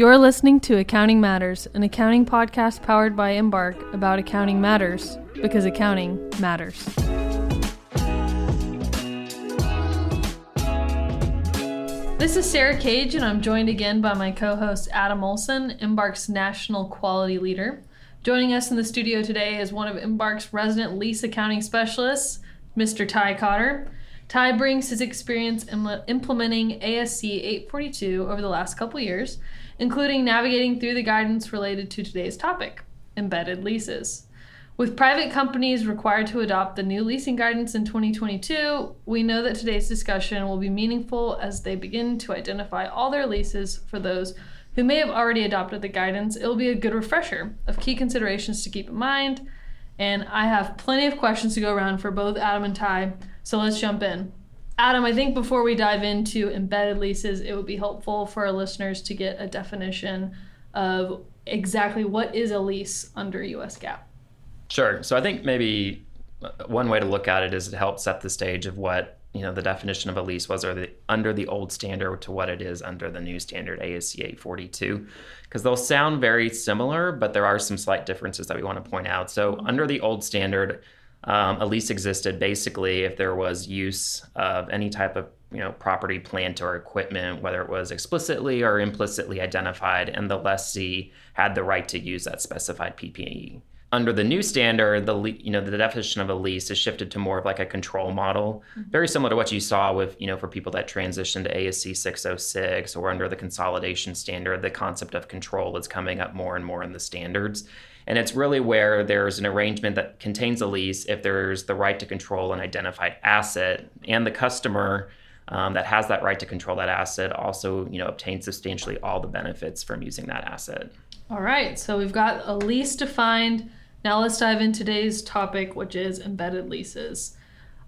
You're listening to Accounting Matters, an accounting podcast powered by Embark about accounting matters because accounting matters. This is Sarah Cage, and I'm joined again by my co host Adam Olson, Embark's national quality leader. Joining us in the studio today is one of Embark's resident lease accounting specialists, Mr. Ty Cotter. Ty brings his experience in implementing ASC 842 over the last couple years including navigating through the guidance related to today's topic embedded leases. With private companies required to adopt the new leasing guidance in 2022, we know that today's discussion will be meaningful as they begin to identify all their leases for those who may have already adopted the guidance. It will be a good refresher of key considerations to keep in mind. And I have plenty of questions to go around for both Adam and Ty, so let's jump in. Adam, I think before we dive into embedded leases, it would be helpful for our listeners to get a definition of exactly what is a lease under US GAAP. Sure. So I think maybe one way to look at it is to help set the stage of what you know the definition of a lease was or the, under the old standard to what it is under the new standard ASC 842 because they'll sound very similar but there are some slight differences that we want to point out so mm-hmm. under the old standard um, a lease existed basically if there was use of any type of you know property, plant, or equipment, whether it was explicitly or implicitly identified, and the lessee had the right to use that specified PPE. Under the new standard, the you know the definition of a lease is shifted to more of like a control model, mm-hmm. very similar to what you saw with you know for people that transitioned to ASC 606 or under the consolidation standard. The concept of control is coming up more and more in the standards, and it's really where there's an arrangement that contains a lease if there's the right to control an identified asset and the customer um, that has that right to control that asset also you know obtains substantially all the benefits from using that asset. All right, so we've got a lease defined. Now let's dive into today's topic, which is embedded leases.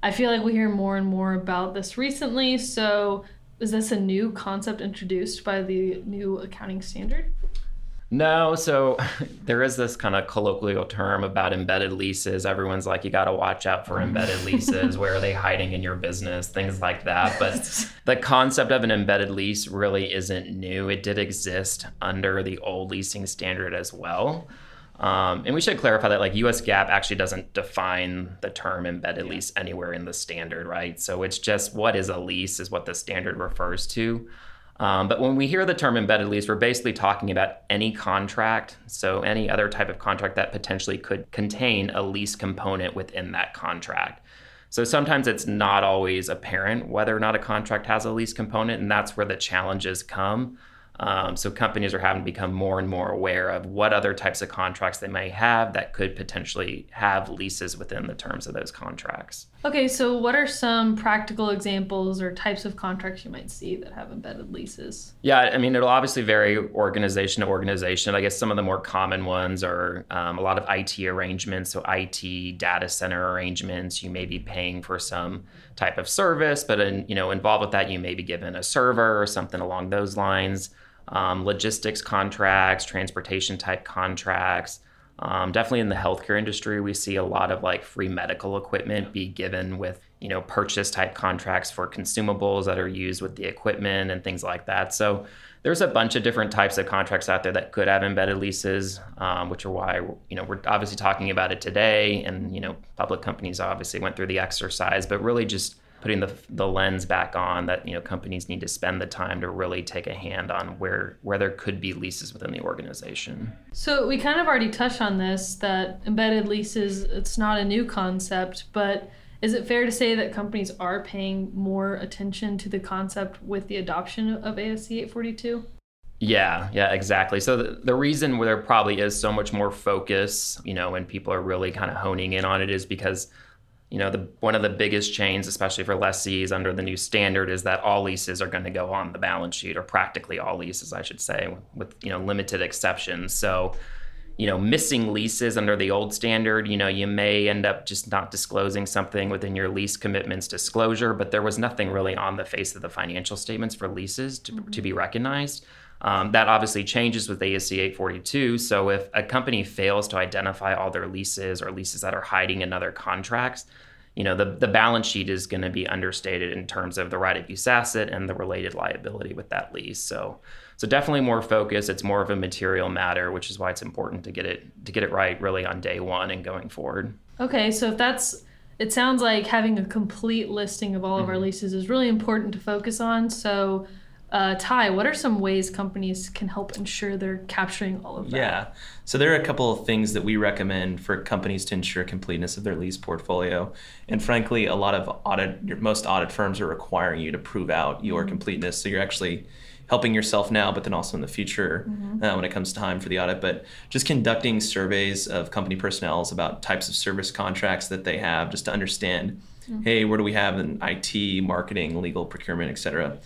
I feel like we hear more and more about this recently. So, is this a new concept introduced by the new accounting standard? No, so there is this kind of colloquial term about embedded leases. Everyone's like, you got to watch out for embedded leases. Where are they hiding in your business? Things like that. But the concept of an embedded lease really isn't new. It did exist under the old leasing standard as well. Um, and we should clarify that like US GAAP actually doesn't define the term embedded lease anywhere in the standard, right? So it's just what is a lease is what the standard refers to. Um, but when we hear the term embedded lease, we're basically talking about any contract, so any other type of contract that potentially could contain a lease component within that contract. So sometimes it's not always apparent whether or not a contract has a lease component, and that's where the challenges come. Um, so companies are having to become more and more aware of what other types of contracts they may have that could potentially have leases within the terms of those contracts. Okay, so what are some practical examples or types of contracts you might see that have embedded leases? Yeah, I mean, it'll obviously vary organization to organization. I guess some of the more common ones are um, a lot of IT arrangements, so IT data center arrangements. You may be paying for some type of service, but in, you know, involved with that, you may be given a server or something along those lines um, logistics contracts, transportation type contracts. Um, definitely in the healthcare industry, we see a lot of like free medical equipment be given with you know purchase type contracts for consumables that are used with the equipment and things like that. So there's a bunch of different types of contracts out there that could have embedded leases, um, which are why you know we're obviously talking about it today. And you know public companies obviously went through the exercise, but really just putting the, the lens back on that you know companies need to spend the time to really take a hand on where where there could be leases within the organization. So we kind of already touched on this that embedded leases it's not a new concept, but is it fair to say that companies are paying more attention to the concept with the adoption of ASC 842? Yeah, yeah, exactly. So the, the reason where there probably is so much more focus, you know, when people are really kind of honing in on it is because you know, the one of the biggest chains, especially for lessees under the new standard, is that all leases are going to go on the balance sheet, or practically all leases, I should say, with you know limited exceptions. So, you know, missing leases under the old standard, you know, you may end up just not disclosing something within your lease commitments disclosure, but there was nothing really on the face of the financial statements for leases to, mm-hmm. to be recognized. Um, that obviously changes with ASC 842. So if a company fails to identify all their leases or leases that are hiding in other contracts, you know the, the balance sheet is going to be understated in terms of the right of use asset and the related liability with that lease. So So definitely more focus. It's more of a material matter, which is why it's important to get it to get it right really on day one and going forward. Okay, so if that's it sounds like having a complete listing of all of our Mm-hmm. leases is really important to focus on. So, uh, Ty, what are some ways companies can help ensure they're capturing all of that? Yeah. So there are a couple of things that we recommend for companies to ensure completeness of their lease portfolio. And frankly, a lot of audit, your- most audit firms are requiring you to prove out your completeness. So you're actually helping yourself now, but then also in the future mm-hmm. uh, when it comes time for the audit. But just conducting surveys of company personnel about types of service contracts that they have, just to understand, mm-hmm. hey, where do we have in IT, marketing, legal, procurement, et cetera?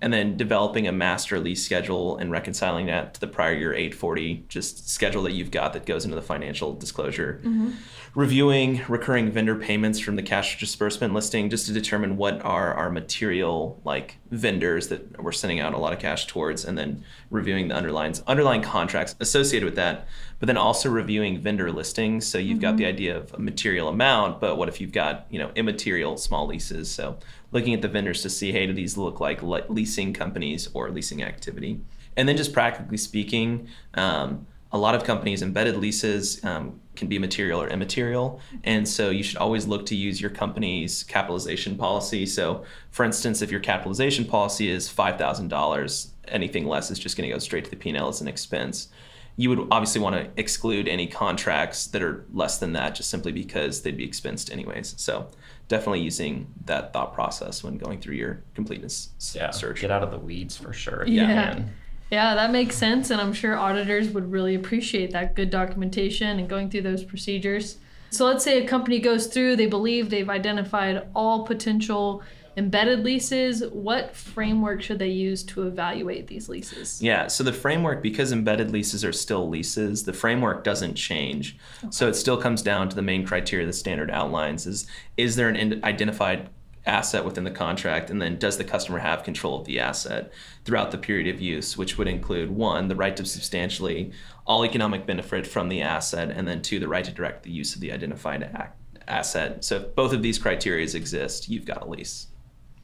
And then developing a master lease schedule and reconciling that to the prior year 840 just schedule that you've got that goes into the financial disclosure mm-hmm. Reviewing recurring vendor payments from the cash disbursement listing just to determine what are our material like vendors that we're sending out a lot of cash towards and then reviewing the underlying underlying contracts associated with that but then also reviewing vendor listings. So you've got the idea of a material amount but what if you've got you know immaterial small leases? So looking at the vendors to see hey do these look like le- leasing companies or leasing activity? And then just practically speaking um, a lot of companies embedded leases um, can be material or immaterial. And so you should always look to use your company's capitalization policy. So for instance if your capitalization policy is $5000 anything less is just going to go straight to the p&l as an expense. You would obviously want to exclude any contracts that are less than that just simply because they'd be expensed anyways. So definitely using that thought process when going through your completeness Yeah, search. get out of the weeds for sure. if you Yeah. Yeah, that makes sense. And I'm sure auditors would really appreciate that good documentation and going through those procedures. So let's say a company goes through, they believe they've identified all potential embedded leases. What framework should they use to evaluate these leases? Yeah, so the framework, because embedded leases are still leases, the framework doesn't change. So it still comes down to the main criteria the standard outlines is is there an identified asset within the contract and then does the customer have control of the asset throughout the period of use which would include one the right to substantially all economic benefit from the asset and then two the right to direct the use of the identified ac- asset so if both of these criteria exist you've got a lease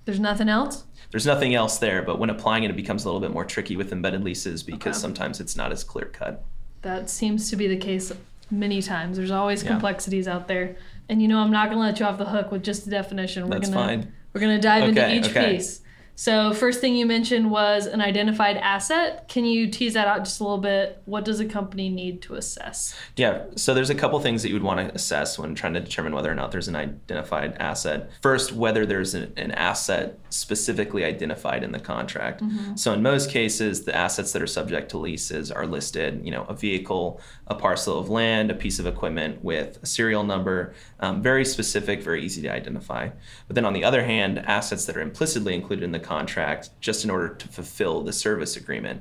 There's nothing else? there's nothing else there but when applying it it becomes a little bit more tricky with embedded leases because Okay. sometimes it's not as clear cut That seems to be the case many times. There's always Yeah. complexities out there. And you know, I'm not going to let you off the hook with just the definition. We're That's gonna, fine. We're going to dive into each okay. piece. So, first thing you mentioned was an identified asset. Can you tease that out just a little bit? What does a company need to assess? Yeah, so there's a couple things that you would want to assess when trying to determine whether or not there's an identified asset. First, whether there's an, an asset specifically identified in the contract. So in most cases, the assets that are subject to leases are listed, you know, a vehicle, a parcel of land, a piece of equipment with a serial number, um, very specific, very easy to identify. But then on the other hand, assets that are implicitly included in the contract just in order to fulfill the service agreement.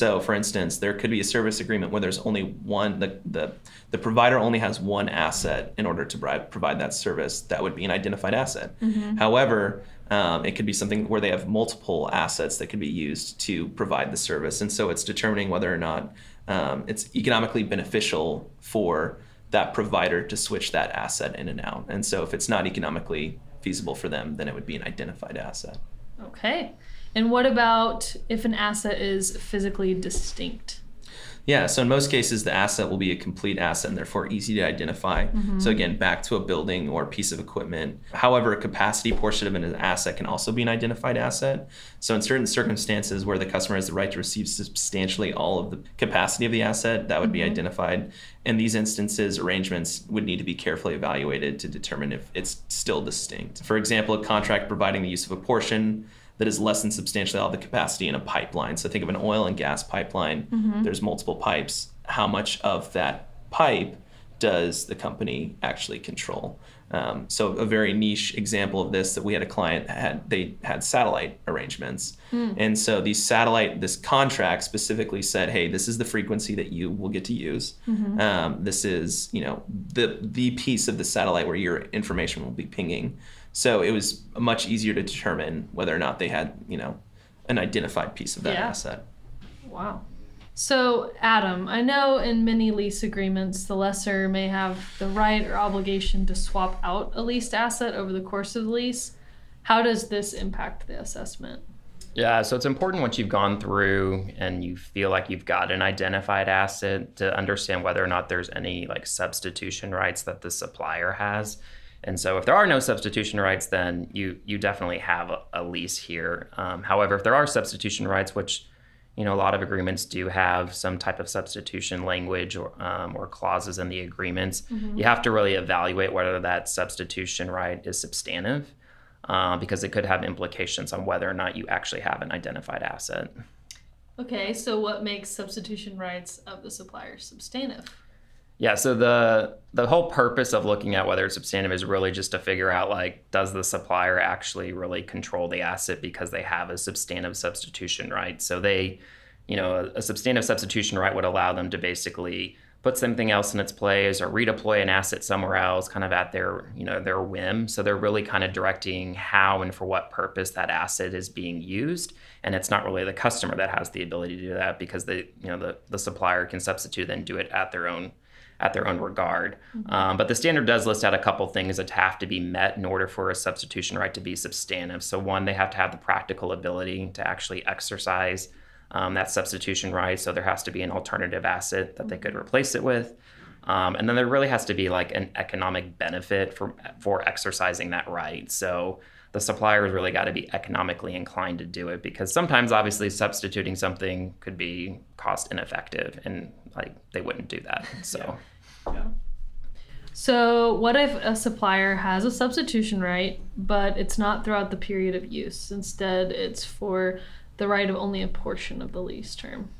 So for instance, there could be a service agreement where there's only one the the, the provider only has one asset in order to provide, provide that service. That would be an identified asset. However, um, it could be something where they have multiple assets that could be used to provide the service, and so it's determining whether or not um, it's economically beneficial for that provider to switch that asset in and out. And so if it's not economically feasible for them, then it would be an identified asset. Okay. And what about if an asset is physically distinct? Yeah, so in most cases, the asset will be a complete asset and therefore easy to identify. Mm-hmm. So, again, back to a building or a piece of equipment. However, a capacity portion of an asset can also be an identified asset. So, in certain circumstances where the customer has the right to receive substantially all of the capacity of the asset, that would be mm-hmm. identified. In these instances, arrangements would need to be carefully evaluated to determine if it's still distinct. For example, a contract providing the use of a portion that is less than substantially all the capacity in a pipeline. So think of an oil and gas pipeline. There's multiple pipes. How much of that pipe does the company actually control? Um, so a very niche example of this that we had a client that had they had satellite arrangements, and so these satellite this contract specifically said, hey, this is the frequency that you will get to use. Um, this is you know the the piece of the satellite where your information will be pinging. So it was much easier to determine whether or not they had, you know, an identified piece of that Yeah. asset. Wow. So, Adam, I know in many lease agreements, the lessor may have the right or obligation to swap out a leased asset over the course of the lease. How does this impact the assessment? Yeah, so it's important once you've gone through and you feel like you've got an identified asset to understand whether or not there's any like substitution rights that the supplier has. And so if there are no substitution rights, then you you definitely have a, a lease here. Um, however, if there are substitution rights, which you know a lot of agreements do have some type of substitution language or um, or clauses in the agreements, mm-hmm. you have to really evaluate whether that substitution right is substantive uh, because it could have implications on whether or not you actually have an identified asset. Okay, so what makes substitution rights of the supplier substantive? Yeah, so the the whole purpose of looking at whether it's substantive is really just to figure out like does the supplier actually really control the asset because they have a substantive substitution right. So they, you know, a, a substantive substitution right would allow them to basically put something else in its place or redeploy an asset somewhere else kind of at their you know their whim so they're really kind of directing how and for what purpose that asset is being used and it's not really the customer that has the ability to do that because the you know the, the supplier can substitute and do it at their own at their own regard mm-hmm. um, but the standard does list out a couple things that have to be met in order for a substitution right to be substantive so one they have to have the practical ability to actually exercise um, that substitution right. So there has to be an alternative asset that they could replace it with. Um, and then there really has to be like an economic benefit for for exercising that right. So the suppliers really got to be economically inclined to do it because sometimes obviously substituting something could be cost ineffective and like they wouldn't do that. So yeah. Yeah. So, what if a supplier has a substitution right, but it's not throughout the period of use? Instead, it's for the right of only a portion of the lease term.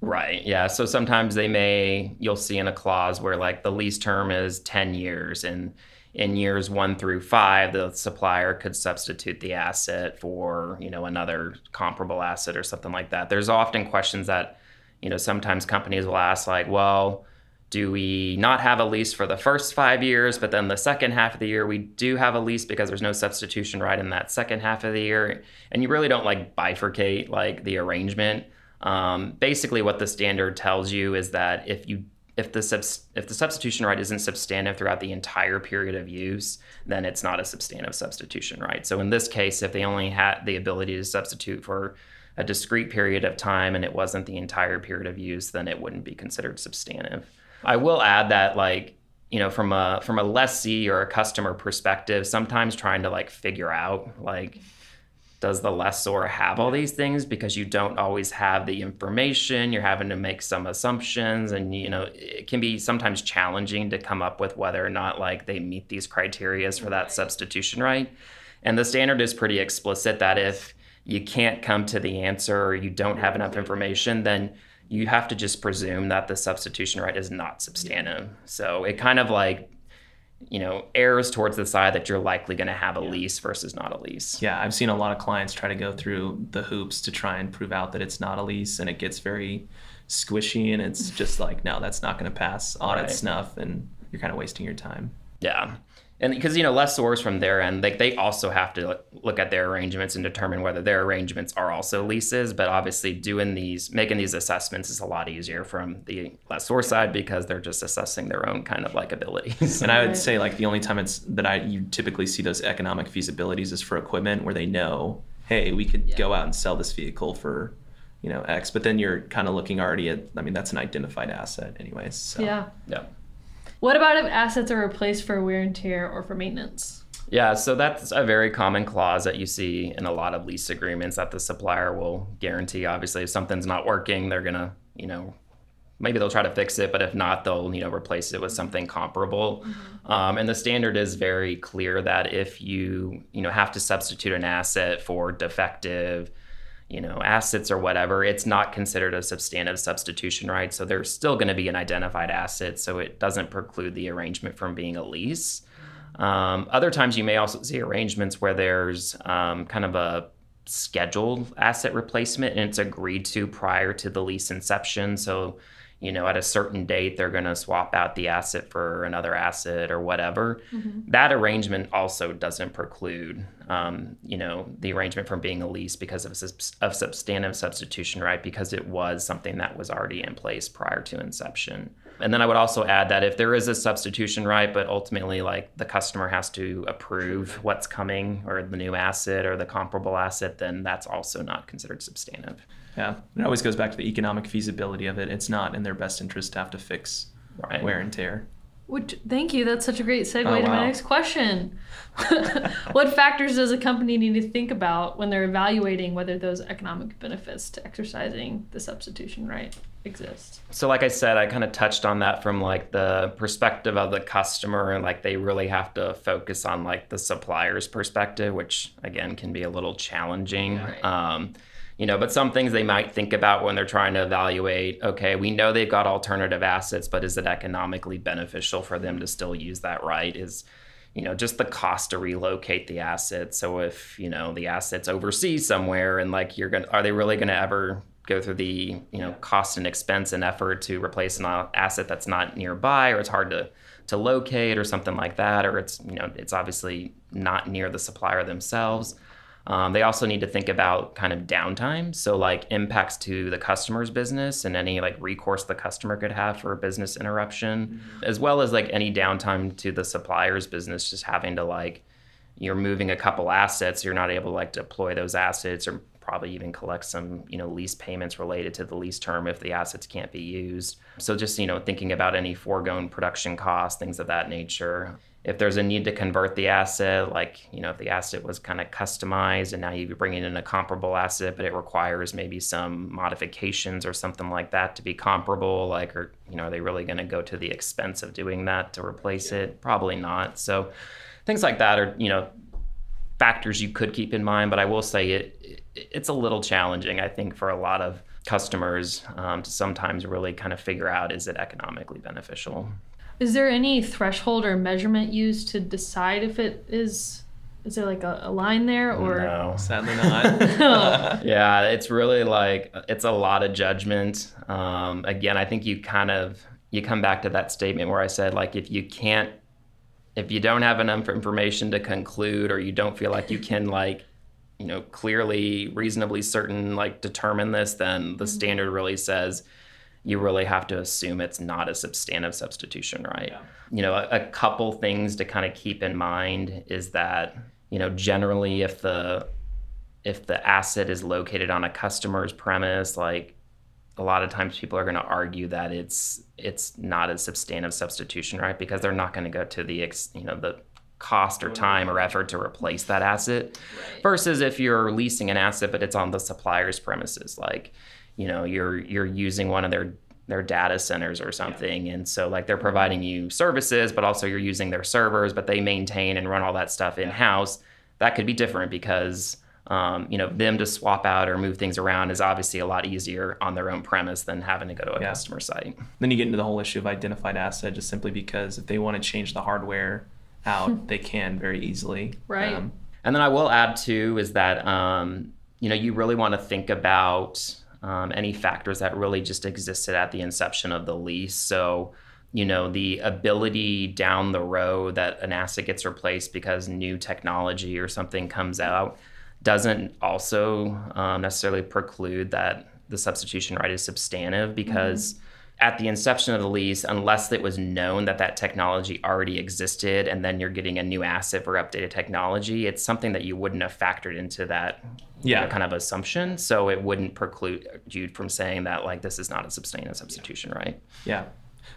Right. Yeah. So sometimes they may, you'll see in a clause where like the lease term is 10 years and in years one through five, the supplier could substitute the asset for, you know, another comparable asset or something like that. There's often questions that, you know, sometimes companies will ask like, well, do we not have a lease for the first five years, but then the second half of the year we do have a lease because there's no substitution right in that second half of the year, and you really don't like bifurcate like the arrangement. Um, basically, what the standard tells you is that if you if the subs, if the substitution right isn't substantive throughout the entire period of use, then it's not a substantive substitution right. So in this case, if they only had the ability to substitute for a discrete period of time and it wasn't the entire period of use, then it wouldn't be considered substantive. I will add that like you know from a from a lessee or a customer perspective, sometimes trying to like figure out like does the lessor have all these things? Because you don't always have the information you're having to make some assumptions and you know it can be sometimes challenging to come up with whether or not like they meet these criterias for that substitution right. And the standard is pretty explicit that if you can't come to the answer or you don't have enough information then you have to just presume that the substitution right is not substantive. So it kind of like you know errs towards the side that you're likely going to have a yeah. lease versus not a lease. Yeah, I've seen a lot of clients try to go through the hoops to try and prove out that it's not a lease, and it gets very squishy, and it's just like, no, that's not going to pass audit right. snuff, and you're kind of wasting your time. Yeah and because you know lessors from their end like they also have to look at their arrangements and determine whether their arrangements are also leases. But obviously doing these making these assessments is a lot easier from the lessor side because they're just assessing their own kind of like abilities and i would say like the only time it's that i you typically see those economic feasibilities is for equipment where they know hey we could yeah. go out and sell this vehicle for you know x but then you're kind of looking already at i mean that's an identified asset anyways so. yeah. Yeah what about if assets are replaced for wear and tear or for maintenance? Yeah, so that's a very common clause that you see in a lot of lease agreements that the supplier will guarantee. Obviously, if something's not working, they're gonna, you know, maybe they'll try to fix it, but if not, they'll you know replace it with something comparable. Mm-hmm. Um, and the standard is very clear that if you you know have to substitute an asset for defective you know assets or whatever it's not considered a substantive substitution right? So there's still going to be an identified asset so it doesn't preclude the arrangement from being a lease. Um, other times you may also see arrangements where there's um, kind of a scheduled asset replacement and it's agreed to prior to the lease inception. So you know, at a certain date, they're going to swap out the asset for another asset or whatever. Mm-hmm. That arrangement also doesn't preclude, um, you know, the arrangement from being a lease because of, of substantive substitution right because it was something that was already in place prior to inception. And then I would also add that if there is a substitution right, but ultimately like the customer has to approve what's coming or the new asset or the comparable asset, then that's also not considered substantive. Yeah, it always goes back to the economic feasibility of it. It's not in their best interest to have to fix right. wear and tear. Which, thank you. That's such a great segue oh, to my next question. what factors does a company need to think about when they're evaluating whether those economic benefits to exercising the substitution right exist? So, like I said, I kind of touched on that from like the perspective of the customer, and like they really have to focus on like the supplier's perspective, which again can be a little challenging. Yeah, right. um, you know but some things they might think about when they're trying to evaluate okay we know they've got alternative assets but is it economically beneficial for them to still use that right? Is you know just the cost to relocate the asset so if you know the assets overseas somewhere and like you're gonna are they really gonna ever go through the you know cost and expense and effort to replace an asset that's not nearby or it's hard to to locate or something like that? Or it's you know it's obviously not near the supplier themselves um, they also need to think about kind of downtime, so like impacts to the customer's business and any like recourse the customer could have for a business interruption, mm-hmm. as well as like any downtime to the supplier's business, just having to like you're moving a couple assets, you're not able to like deploy those assets or probably even collect some you know lease payments related to the lease term if the assets can't be used so just you know thinking about any foregone production costs things of that nature if there's a need to convert the asset, like you know, if the asset was kind of customized and now you're bringing in a comparable asset, but it requires maybe some modifications or something like that to be comparable, like, or you know, are they really going to go to the expense of doing that to replace it? Probably not. So things like that are you know factors you could keep in mind, but I will say it, it it's a little challenging, I think, for a lot of customers um, to sometimes really kind of figure out is it economically beneficial. Is there any threshold or measurement used to decide if it is? Is there like a, a line there or? No, sadly not. yeah, it's really like it's a lot of judgment. Um, again, I think you kind of you come back to that statement where I said like if you can't, if you don't have enough information to conclude, or you don't feel like you can like you know clearly reasonably certain like determine this then the mm-hmm. standard really says you really have to assume it's not a substantive substitution, right? Yeah. You know, a, a couple things to kind of keep in mind is that, you know, generally if the if the asset is located on a customer's premise, like a lot of times people are going to argue that it's it's not a substantive substitution, right? Because they're not going to go to the ex, you know the cost or time or effort to replace that asset. Right. Versus if you're leasing an asset but it's on the supplier's premises, like you know you're you're using one of their their data centers or something yeah. and so like they're providing you services but also you're using their servers but they maintain and run all that stuff in house that could be different because um, you know them to swap out or move things around is obviously a lot easier on their own premise than having to go to a yeah. customer site then you get into the whole issue of identified asset just simply because if they want to change the hardware out they can very easily right um, and then i will add too is that um, you know you really want to think about um, any factors that really just existed at the inception of the lease. So, you know, the ability down the road that an asset gets replaced because new technology or something comes out doesn't also um, necessarily preclude that the substitution right is substantive because. Mm-hmm at the inception of the lease, unless it was known that that technology already existed and then you're getting a new asset for updated technology, it's something that you wouldn't have factored into that yeah. You know, kind of assumption. So it wouldn't preclude you from saying that like this is not a substantive substitution, right? Yeah.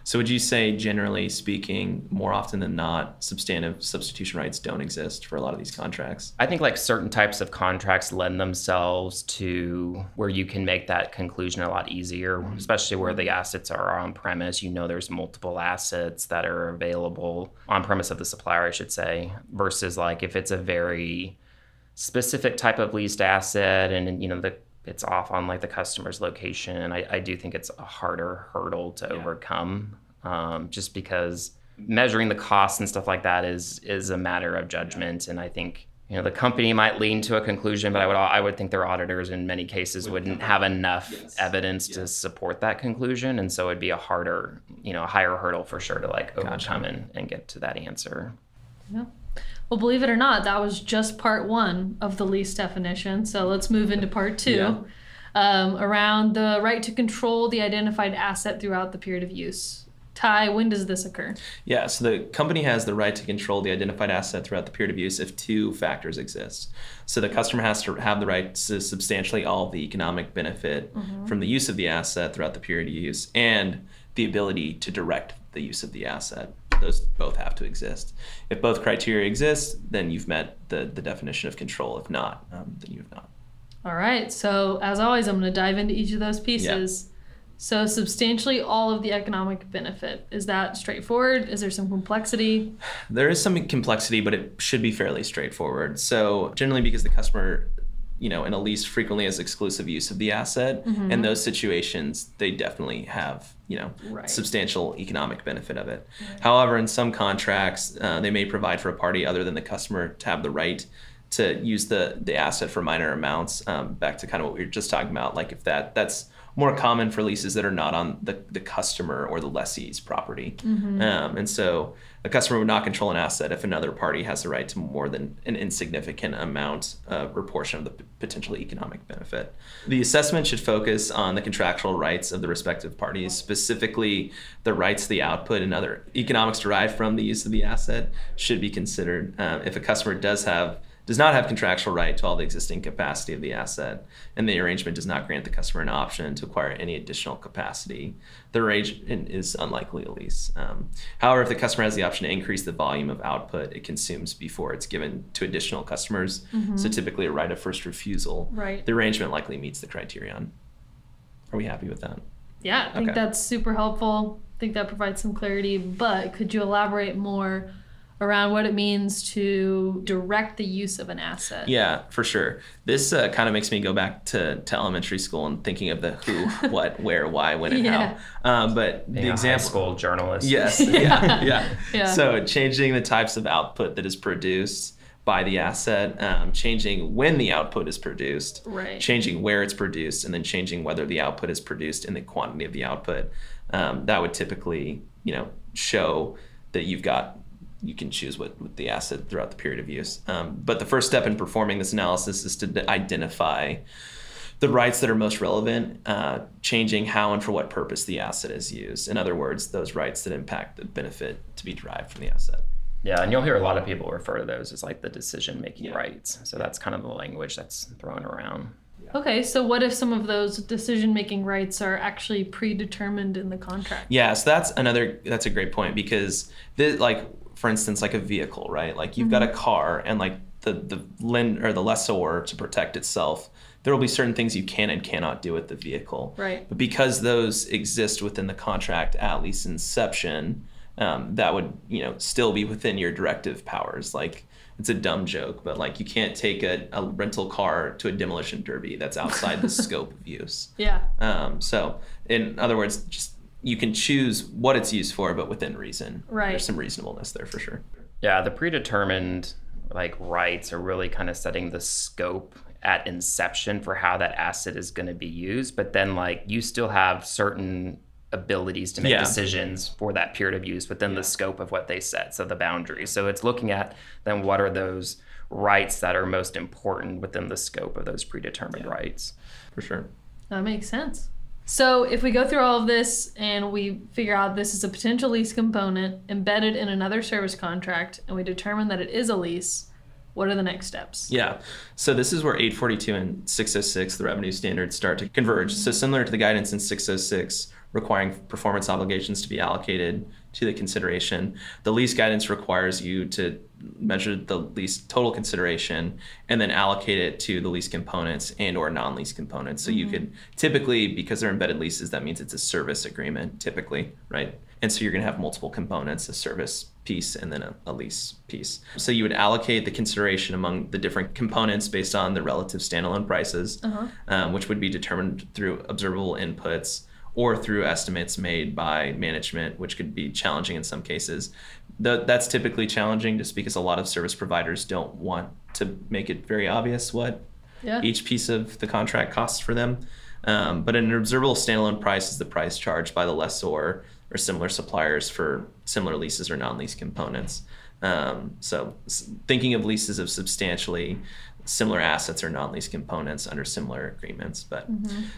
So would you say, generally speaking, more often than not, substantive substitution rights don't exist for a lot of these contracts? I think like certain types of contracts lend themselves to where you can make that conclusion a lot easier, mm-hmm. especially where the assets are on premise. You know, there's multiple assets that are available on premise of the supplier, I should say, versus like if it's a very specific type of leased asset and you know the it's off on like the customer's location. I, I do think it's a harder hurdle to yeah. overcome, um, just because measuring the costs and stuff like that is is a matter of judgment. And I think you know the company might lean to a conclusion, but I would I would think their auditors in many cases wouldn't have enough Yes. evidence to support that conclusion, and so it'd be a harder, you know, a higher hurdle for sure to like overcome and, and get to that answer. Yeah. Well, believe it or not, that was just part one of the lease definition. So let's move into part two Yeah. um, around the right to control the identified asset throughout the period of use. Ty, when does this occur? Yeah, so the company has the right to control the identified asset throughout the period of use if two factors exist. So the customer has to have the right to substantially all the economic benefit from the use of the asset throughout the period of use and the ability to direct the use of the asset. Those both have to exist. If both criteria exist, then you've met the, the definition of control. If not, um, then you have not. All right. So, as always, I'm going to dive into each of those pieces. So, substantially all of the economic benefit. Is that straightforward? Is there some complexity? There is some complexity, but it should be fairly straightforward. So generally, because the customer, you know, in a lease frequently as exclusive use of the asset, in those situations, they definitely have, you know, Right. substantial economic benefit of it. However, in some contracts, uh, they may provide for a party other than the customer to have the right to use the the asset for minor amounts. Um, back to kind of what we were just talking about, like if that that's more common for leases that are not on the, the customer or the lessee's property. Um, and so a customer would not control an asset if another party has the right to more than an insignificant amount uh, or portion of the p- potential economic benefit. The assessment should focus on the contractual rights of the respective parties, specifically the rights to the output and other economics derived from the use of the asset should be considered. Um, if a customer does have does not have contractual right to all the existing capacity of the asset, and the arrangement does not grant the customer an option to acquire any additional capacity, the arrangement is unlikely to lease. Um, however, if the customer has the option to increase the volume of output it consumes before it's given to additional customers, so typically a right of first refusal, Right. the arrangement likely meets the criterion. Are we happy with that? Yeah, I think Okay. that's super helpful. I think that provides some clarity. But could you elaborate more around what it means to direct the use of an asset? Yeah, for sure. This uh, kind of makes me go back to, to elementary school and thinking of the who, what, where, why, when, and Yeah. how. Um, but Being the a high example. school journalist. Yes. Yeah. Yeah. Yeah. So changing the types of output that is produced by the asset, um, changing when the output is produced, Right. changing where it's produced, and then changing whether the output is produced and the quantity of the output. Um, that would typically, you know, show that you've got you can choose what, what the asset throughout the period of use. Um, but the first step in performing this analysis is to d- identify the rights that are most relevant, uh, changing how and for what purpose the asset is used. In other words, those rights that impact the benefit to be derived from the asset. Yeah, and you'll hear a lot of people refer to those as like the decision making Yeah. rights. So that's kind of the language that's thrown around. Okay, so what if some of those decision making rights are actually predetermined in the contract? Yeah, so that's another that's a great point because this like for instance like a vehicle, right? Like you've got a car and like the the lend or the lessor to protect itself, there will be certain things you can and cannot do with the vehicle. Right. But because those exist within the contract at least inception, um, that would you know still be within your directive powers. Like it's a dumb joke, but like you can't take a, a rental car to a demolition derby. That's outside the scope of use. Yeah. Um, so, in other words, just you can choose what it's used for, but within reason. Right. There's some reasonableness there for sure. Yeah, the predetermined like rights are really kind of setting the scope at inception for how that asset is going to be used, but then like you still have certain abilities to make Yeah. decisions for that period of use within the scope of what they set, so the boundaries. So it's looking at then what are those rights that are most important within the scope of those predetermined rights. For sure. That makes sense. So if we go through all of this and we figure out this is a potential lease component embedded in another service contract and we determine that it is a lease, what are the next steps? Yeah. So this is where 842 and 606, the revenue standards, start to converge. So similar to the guidance in 606 requiring performance obligations to be allocated to the consideration, the lease guidance requires you to measure the lease total consideration and then allocate it to the lease components and or non-lease components. So you could typically because they're embedded leases that means it's a service agreement typically, right? And so you're going to have multiple components, a service piece and then a, a lease piece. So you would allocate the consideration among the different components based on the relative standalone prices, um, which would be determined through observable inputs or through estimates made by management, which could be challenging in some cases. th- that's typically challenging just because a lot of service providers don't want to make it very obvious what Yeah. each piece of the contract costs for them. Um, but an observable standalone price is the price charged by the lessor or similar suppliers for similar leases or non-lease components. Um, so thinking of leases of substantially similar assets or non-lease components under similar agreements. But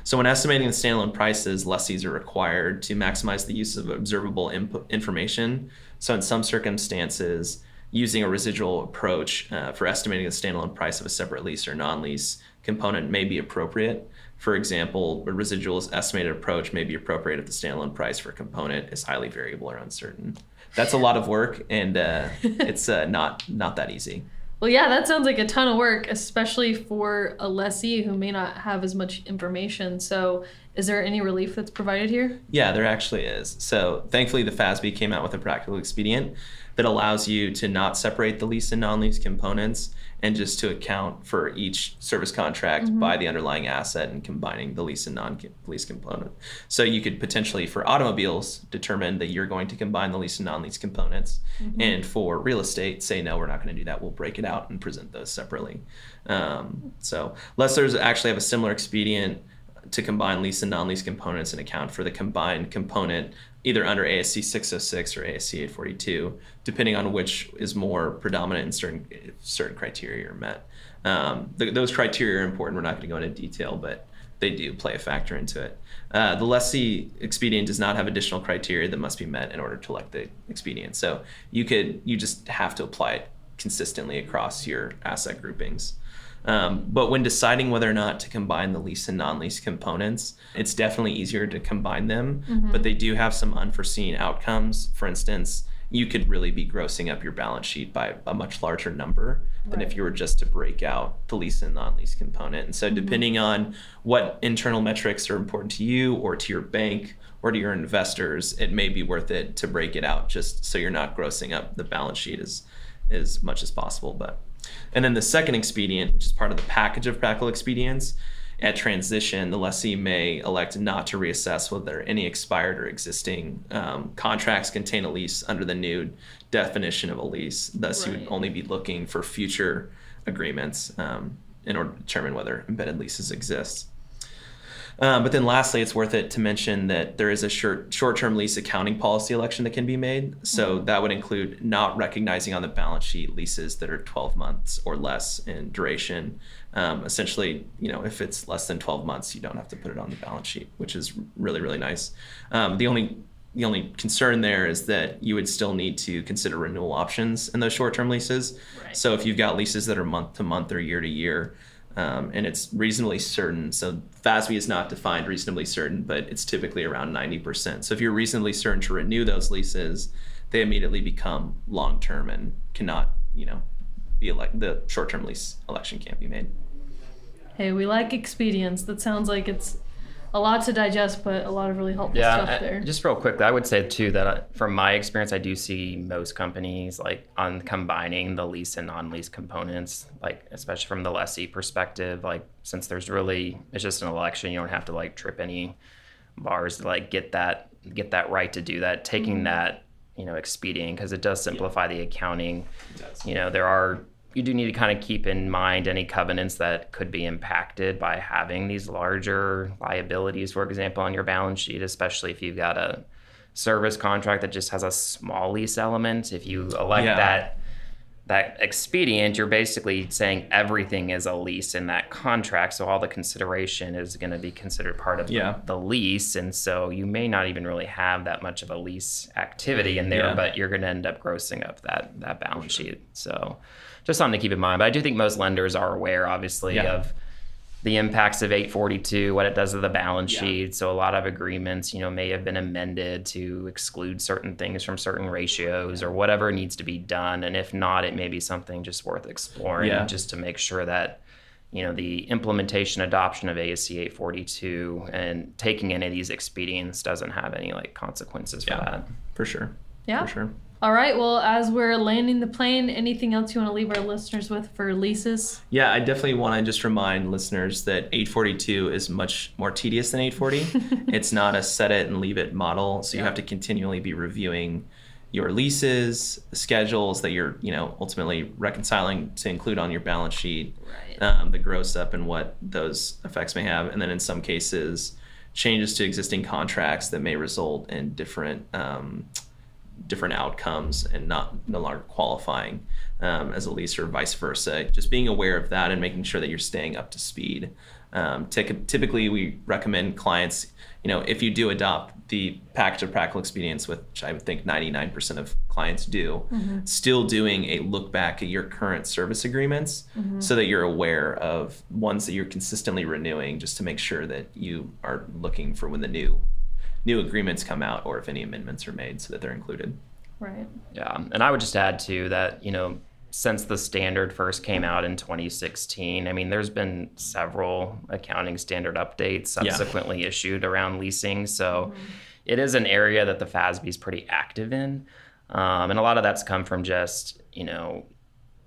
so when estimating the standalone prices, lessees are required to maximize the use of observable input information. So in some circumstances, using a residual approach uh, for estimating the standalone price of a separate lease or non-lease component may be appropriate. For example, a residual estimated approach may be appropriate if the standalone price for a component is highly variable or uncertain. That's a lot of work, and uh, it's uh, not not that easy. Well, yeah, that sounds like a ton of work, especially for a lessee who may not have as much information. So, is there any relief that's provided here? Yeah, there actually is. So thankfully, the FASB came out with a practical expedient that allows you to not separate the lease and non-lease components and just to account for each service contract by the underlying asset and combining the lease and non-lease component. So you could potentially, for automobiles, determine that you're going to combine the lease and non-lease components, and for real estate, say no, we're not going to do that. We'll break it out and present those separately. Um, so lessors actually have a similar expedient to combine lease and non-lease components and account for the combined component either under ASC 606 or ASC 842, depending on which is more predominant and certain certain criteria are met. Um, th- those criteria are important. We're not going to go into detail, but they do play a factor into it. Uh, the lessee expedient does not have additional criteria that must be met in order to elect the expedient. So you could you just have to apply it consistently across your asset groupings. Um, but when deciding whether or not to combine the lease and non-lease components, it's definitely easier to combine them. But they do have some unforeseen outcomes. For instance, you could really be grossing up your balance sheet by a much larger number than if you were just to break out the lease and non-lease component. And so, depending on what internal metrics are important to you or to your bank or to your investors, it may be worth it to break it out just so you're not grossing up the balance sheet as as much as possible. But and then the second expedient, which is part of the package of practical expedients, at transition, the lessee may elect not to reassess whether any expired or existing um, contracts contain a lease under the new definition of a lease. Thus, you would only be looking for future agreements um, in order to determine whether embedded leases exist. Um, but then lastly, it's worth it to mention that there is a short short-term lease accounting policy election that can be made. So that would include not recognizing on the balance sheet leases that are 12 months or less in duration. Um, essentially, you know, if it's less than 12 months, you don't have to put it on the balance sheet, which is really really nice. Um, the only the only concern there is that you would still need to consider renewal options in those short-term leases. Right. So if you've got leases that are month to month or year to year, um, and it's reasonably certain. So FASB is not defined reasonably certain, but it's typically around 90%. So if you're reasonably certain to renew those leases, they immediately become long term and cannot, you know, be elect- the short term lease election can't be made. Hey, we like expedience. That sounds like it's a lot to digest, but a lot of really helpful Yeah, stuff I- there. just real quickly, I would say too that from my experience, I do see most companies like on combining the lease and non-lease components, like especially from the lessee perspective. Like since there's really it's just an election, you don't have to like trip any bars to like get that get that right to do that. Taking mm-hmm. that you know expedient because it does simplify the accounting. You know there are you do need to kind of keep in mind any covenants that could be impacted by having these larger liabilities, for example, on your balance sheet, especially if you've got a service contract that just has a small lease element. If you elect Yeah. that that expedient, you're basically saying everything is a lease in that contract. So all the consideration is going to be considered part of the- Yeah. the, lease. And so you may not even really have that much of a lease activity in there, Yeah. but you're going to end up grossing up that, that balance sheet. So just something to keep in mind. But I do think most lenders are aware, obviously, Yeah. of the impacts of 842, what it does to the balance Yeah. sheet. So a lot of agreements, you know, may have been amended to exclude certain things from certain ratios or whatever needs to be done. And if not, it may be something just worth exploring Yeah. just to make sure that, you know, the implementation adoption of ASC 842 and taking any of these expedients doesn't have any like consequences for Yeah. that. For sure. Yeah. For sure. All right. Well, as we're landing the plane, anything else you want to leave our listeners with for leases? Yeah, I definitely want to just remind listeners that 842 is much more tedious than 840. it's not a set it and leave it model, so you Yeah. have to continually be reviewing your leases, schedules that you're, you know, ultimately reconciling to include on your balance sheet, Right. um, the gross up and what those effects may have, and then in some cases, changes to existing contracts that may result in different um, different outcomes and not no longer qualifying um, as a lease or vice versa. Just being aware of that and making sure that you're staying up to speed. Um, tyc- typically, we recommend clients, you know, if you do adopt the package of practical expedients, which I would think 99% of clients do, still doing a look back at your current service agreements so that you're aware of ones that you're consistently renewing just to make sure that you are looking for when the new new agreements come out or if any amendments are made so that they're included. Right. Yeah, and I would just add too that you know since the standard first came out in 2016, I mean there's been several accounting standard updates Yeah. subsequently issued around leasing, so it is an area that the FASB is pretty active in, um, and a lot of that's come from just you know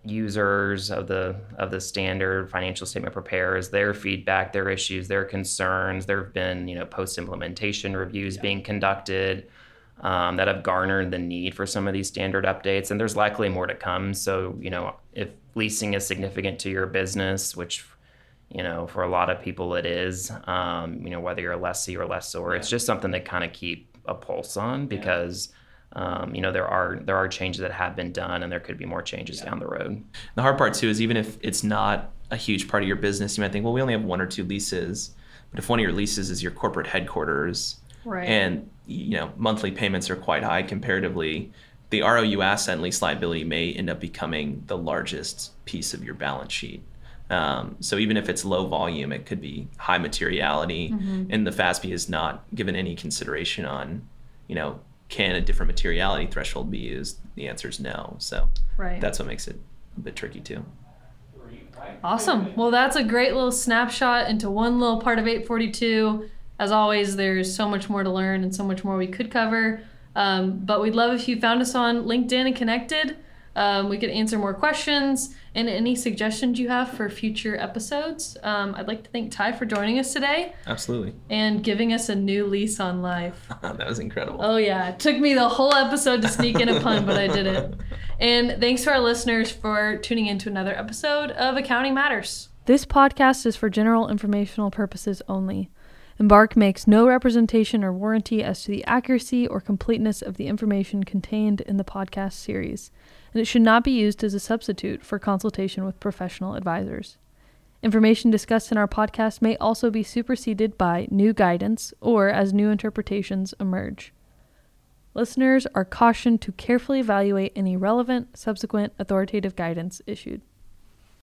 users of the of the standard financial statement preparers their feedback their issues their concerns. There have been you know post implementation reviews being conducted um, that have garnered the need for some of these standard updates and there's likely more to come. So you know if leasing is significant to your business which you know for a lot of people it is um, you know whether you're a lessee or lessor it's just something to kind of keep a pulse on because um, you know there are there are changes that have been done and there could be more changes down the road The hard part too is even if it's not a huge part of your business, you might think, well, we only have one or two leases. But if one of your leases is your corporate headquarters, Right. and you know monthly payments are quite high comparatively, the ROU asset and lease liability may end up becoming the largest piece of your balance sheet. Um, so even if it's low volume, it could be high materiality, and the FASB has not given any consideration on, you know, can a different materiality threshold be used? The answer is no. So Right. that's what makes it a bit tricky too. Awesome. Well, that's a great little snapshot into one little part of 842. As always, there's so much more to learn and so much more we could cover. Um, but we'd love if you found us on LinkedIn and connected. Um, we could answer more questions and any suggestions you have for future episodes. Um, I'd like to thank Ty for joining us today Absolutely. and giving us a new lease on life. that was incredible. Oh, yeah. It took me the whole episode to sneak in a pun, but I did it. And thanks to our listeners for tuning in to another episode of Accounting Matters. This podcast is for general informational purposes only. Embark makes no representation or warranty as to the accuracy or completeness of the information contained in the podcast series, and it should not be used as a substitute for consultation with professional advisors. Information discussed in our podcast may also be superseded by new guidance or as new interpretations emerge. Listeners are cautioned to carefully evaluate any relevant subsequent authoritative guidance issued.